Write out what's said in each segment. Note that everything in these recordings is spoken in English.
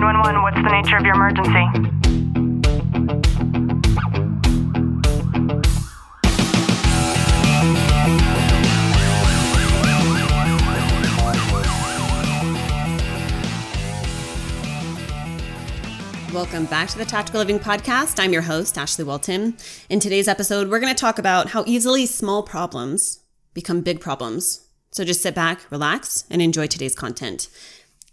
911, what's the nature of your emergency? Welcome back to the Tactical Living Podcast. I'm your host, Ashley Walton. In today's episode, we're going to talk about how easily small problems become big problems. So just sit back, relax, and enjoy today's content.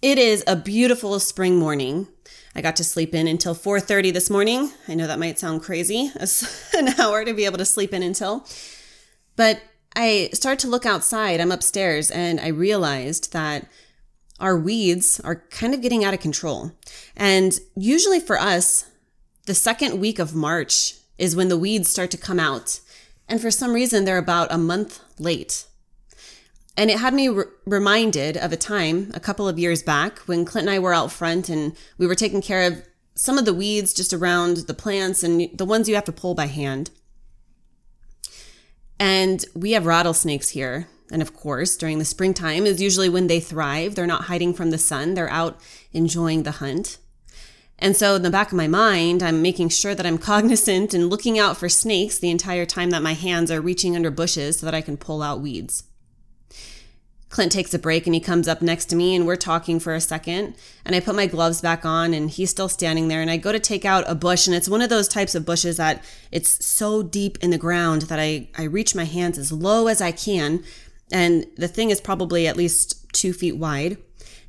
It is a beautiful spring morning. I got to sleep in until 4:30 this morning. I know that might sound crazy, an hour to be able to sleep in until. But I start to look outside. I'm upstairs and I realized that our weeds are kind of getting out of control. And usually for us, the second week of March is when the weeds start to come out. And for some reason, they're about a month late. And it had me re- reminded of a time a couple of years back when Clint and I were out front and we were taking care of some of the weeds just around the plants and the ones you have to pull by hand. And we have rattlesnakes here. And of course, during the springtime is usually when they thrive. They're not hiding from the sun, they're out enjoying the hunt. And so, in the back of my mind, I'm making sure that I'm cognizant and looking out for snakes the entire time that my hands are reaching under bushes so that I can pull out weeds. Clint takes a break and he comes up next to me and we're talking for a second. And I put my gloves back on and he's still standing there. And I go to take out a bush and it's one of those types of bushes that it's so deep in the ground that I, I reach my hands as low as I can. And the thing is probably at least two feet wide.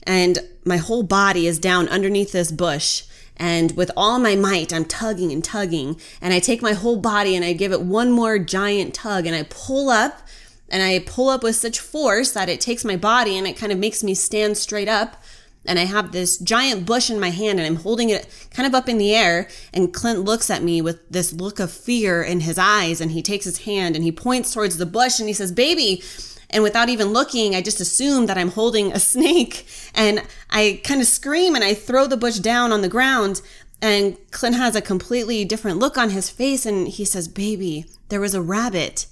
And my whole body is down underneath this bush. And with all my might, I'm tugging and tugging. And I take my whole body and I give it one more giant tug and I pull up and I pull up with such force that it takes my body and it kind of makes me stand straight up. And I have this giant bush in my hand and I'm holding it kind of up in the air. And Clint looks at me with this look of fear in his eyes and he takes his hand and he points towards the bush and he says, Baby. And without even looking, I just assume that I'm holding a snake. And I kind of scream and I throw the bush down on the ground. And Clint has a completely different look on his face and he says, Baby, there was a rabbit.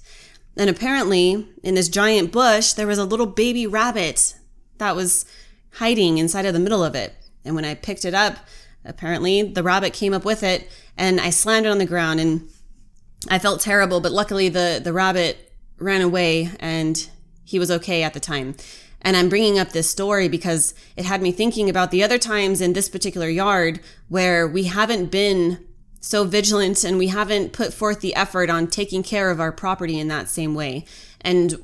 And apparently, in this giant bush, there was a little baby rabbit that was hiding inside of the middle of it. And when I picked it up, apparently the rabbit came up with it and I slammed it on the ground and I felt terrible, but luckily the, the rabbit ran away and he was okay at the time. And I'm bringing up this story because it had me thinking about the other times in this particular yard where we haven't been so vigilant and we haven't put forth the effort on taking care of our property in that same way. And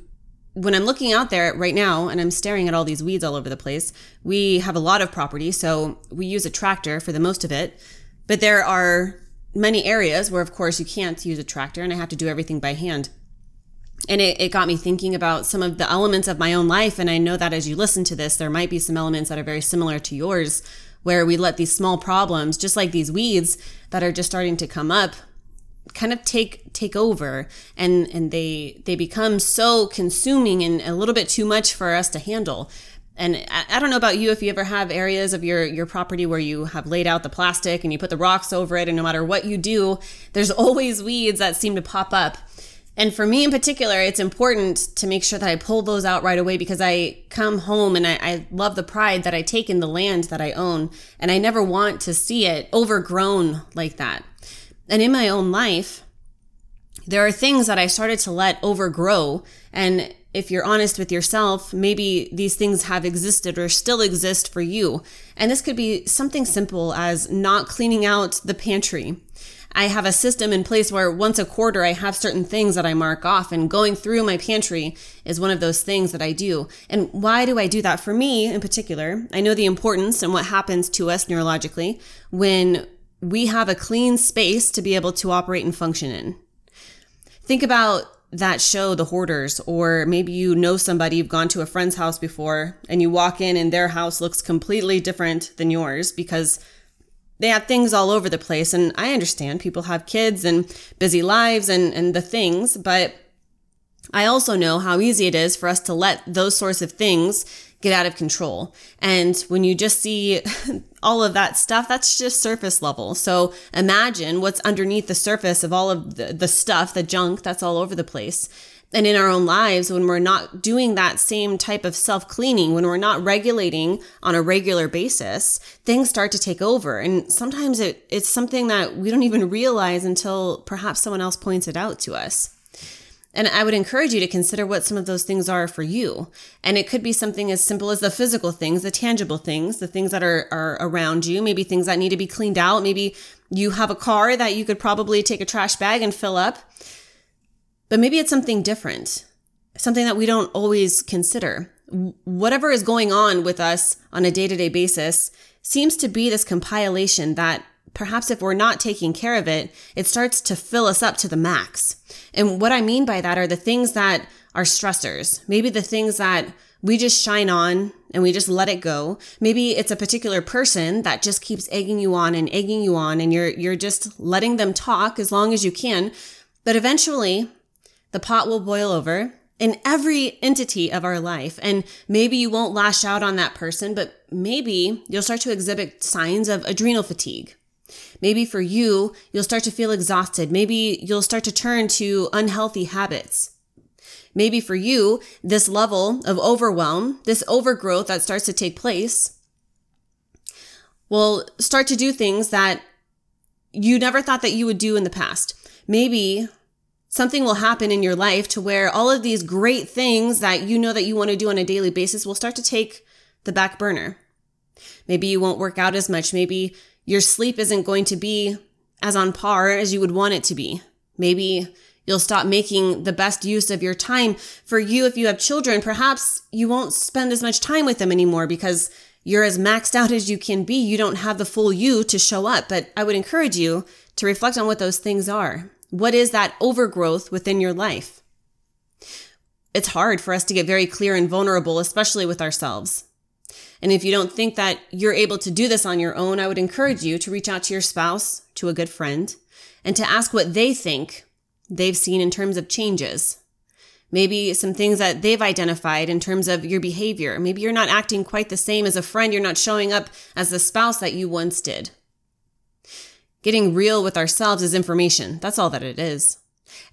when I'm looking out there right now and I'm staring at all these weeds all over the place, we have a lot of property, so we use a tractor for the most of it. But there are many areas where, of course, you can't use a tractor and I have to do everything by hand. And it, it got me thinking about some of the elements of my own life. And I know that as you listen to this, there might be some elements that are very similar to yours where we let these small problems, just like these weeds that are just starting to come up, kind of take take over. And and they they become so consuming and a little bit too much for us to handle. And I, don't know about you if you ever have areas of your your property where you have laid out the plastic and you put the rocks over it and no matter what you do there's always weeds that seem to pop up and for me in particular, it's important to make sure that I pull those out right away because I come home and I, I, love the pride that I take in the land that I own. And I never want to see it overgrown like that. And in my own life, there are things that I started to let overgrow. And if you're honest with yourself, maybe these things have existed or still exist for you. And this could be something simple as not cleaning out the pantry I have a system in place where once a quarter I have certain things that I mark off and going through my pantry is one of those things that I do. And why do I do that? For me in particular, I know the importance and what happens to us neurologically when we have a clean space to be able to operate and function in. Think about that show, The Hoarders, or maybe you know somebody, you've gone to a friend's house before and you walk in and their house looks completely different than yours because they have things all over the place. And I understand people have kids and busy lives and, and the things, but I also know how easy it is for us to let those sorts of things get out of control. And when you just see all of that stuff, that's just surface level. So imagine what's underneath the surface of all of the, the stuff, the junk that's all over the place. And in our own lives, when we're not doing that same type of self cleaning, when we're not regulating on a regular basis, things start to take over. And sometimes it, it's something that we don't even realize until perhaps someone else points it out to us. And I would encourage you to consider what some of those things are for you. And it could be something as simple as the physical things, the tangible things, the things that are, are around you, maybe things that need to be cleaned out. Maybe you have a car that you could probably take a trash bag and fill up. But maybe it's something different, something that we don't always consider. Whatever is going on with us on a day to day basis seems to be this compilation that perhaps if we're not taking care of it, it starts to fill us up to the max. And what I mean by that are the things that are stressors, maybe the things that we just shine on and we just let it go. Maybe it's a particular person that just keeps egging you on and egging you on and you're you're just letting them talk as long as you can. But eventually, the pot will boil over in every entity of our life. And maybe you won't lash out on that person, but maybe you'll start to exhibit signs of adrenal fatigue Maybe for you, you'll start to feel exhausted. Maybe you'll start to turn to unhealthy habits. Maybe for you, this level of overwhelm, this overgrowth that starts to take place, will start to do things that you never thought that you would do in the past. Maybe something will happen in your life to where all of these great things that you know that you want to do on a daily basis will start to take the back burner. Maybe you won't work out as much. Maybe your sleep isn't going to be as on par as you would want it to be. Maybe you'll stop making the best use of your time. For you, if you have children, perhaps you won't spend as much time with them anymore because you're as maxed out as you can be. You don't have the full you to show up. But I would encourage you to reflect on what those things are. What is that overgrowth within your life? It's hard for us to get very clear and vulnerable, especially with ourselves. And if you don't think that you're able to do this on your own, I would encourage you to reach out to your spouse, to a good friend, and to ask what they think they've seen in terms of changes. Maybe some things that they've identified in terms of your behavior. Maybe you're not acting quite the same as a friend. You're not showing up as the spouse that you once did. Getting real with ourselves is information. That's all that it is.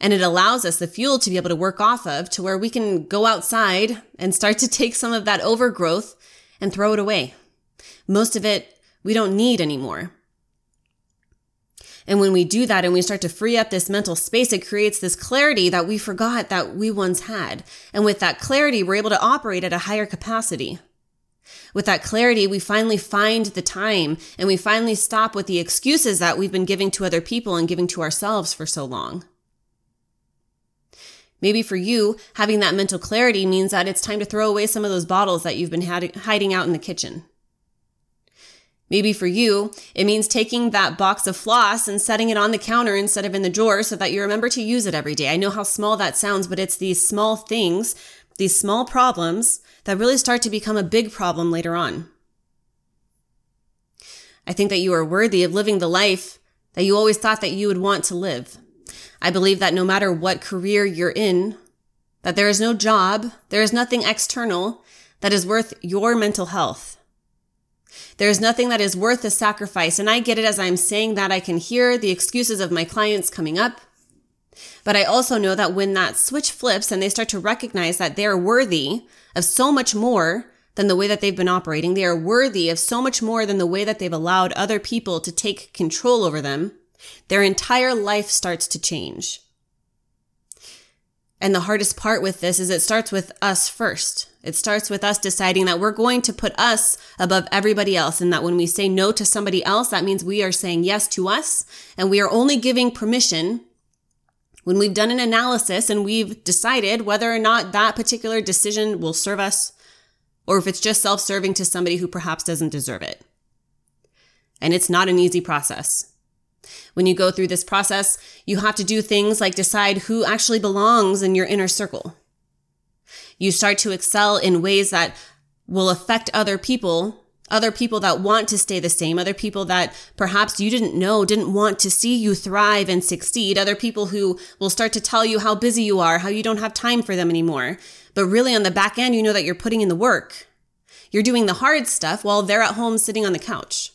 And it allows us the fuel to be able to work off of to where we can go outside and start to take some of that overgrowth and throw it away. Most of it we don't need anymore. And when we do that and we start to free up this mental space, it creates this clarity that we forgot that we once had. And with that clarity, we're able to operate at a higher capacity. With that clarity, we finally find the time and we finally stop with the excuses that we've been giving to other people and giving to ourselves for so long. Maybe for you, having that mental clarity means that it's time to throw away some of those bottles that you've been hiding out in the kitchen. Maybe for you, it means taking that box of floss and setting it on the counter instead of in the drawer so that you remember to use it every day. I know how small that sounds, but it's these small things, these small problems that really start to become a big problem later on. I think that you are worthy of living the life that you always thought that you would want to live. I believe that no matter what career you're in, that there is no job, there is nothing external that is worth your mental health. There is nothing that is worth the sacrifice. And I get it as I'm saying that I can hear the excuses of my clients coming up. But I also know that when that switch flips and they start to recognize that they're worthy of so much more than the way that they've been operating, they are worthy of so much more than the way that they've allowed other people to take control over them, their entire life starts to change. And the hardest part with this is it starts with us first. It starts with us deciding that we're going to put us above everybody else. And that when we say no to somebody else, that means we are saying yes to us. And we are only giving permission when we've done an analysis and we've decided whether or not that particular decision will serve us or if it's just self serving to somebody who perhaps doesn't deserve it. And it's not an easy process. When you go through this process, you have to do things like decide who actually belongs in your inner circle. You start to excel in ways that will affect other people, other people that want to stay the same, other people that perhaps you didn't know didn't want to see you thrive and succeed, other people who will start to tell you how busy you are, how you don't have time for them anymore. But really on the back end, you know that you're putting in the work. You're doing the hard stuff while they're at home sitting on the couch.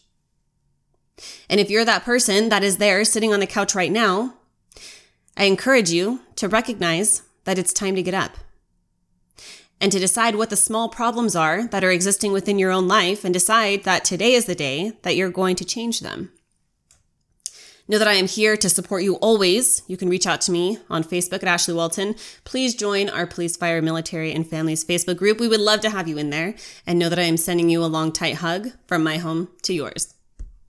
And if you're that person that is there sitting on the couch right now, I encourage you to recognize that it's time to get up and to decide what the small problems are that are existing within your own life and decide that today is the day that you're going to change them. Know that I am here to support you always. You can reach out to me on Facebook at Ashley Walton. Please join our Police, Fire, Military, and Families Facebook group. We would love to have you in there. And know that I am sending you a long, tight hug from my home to yours.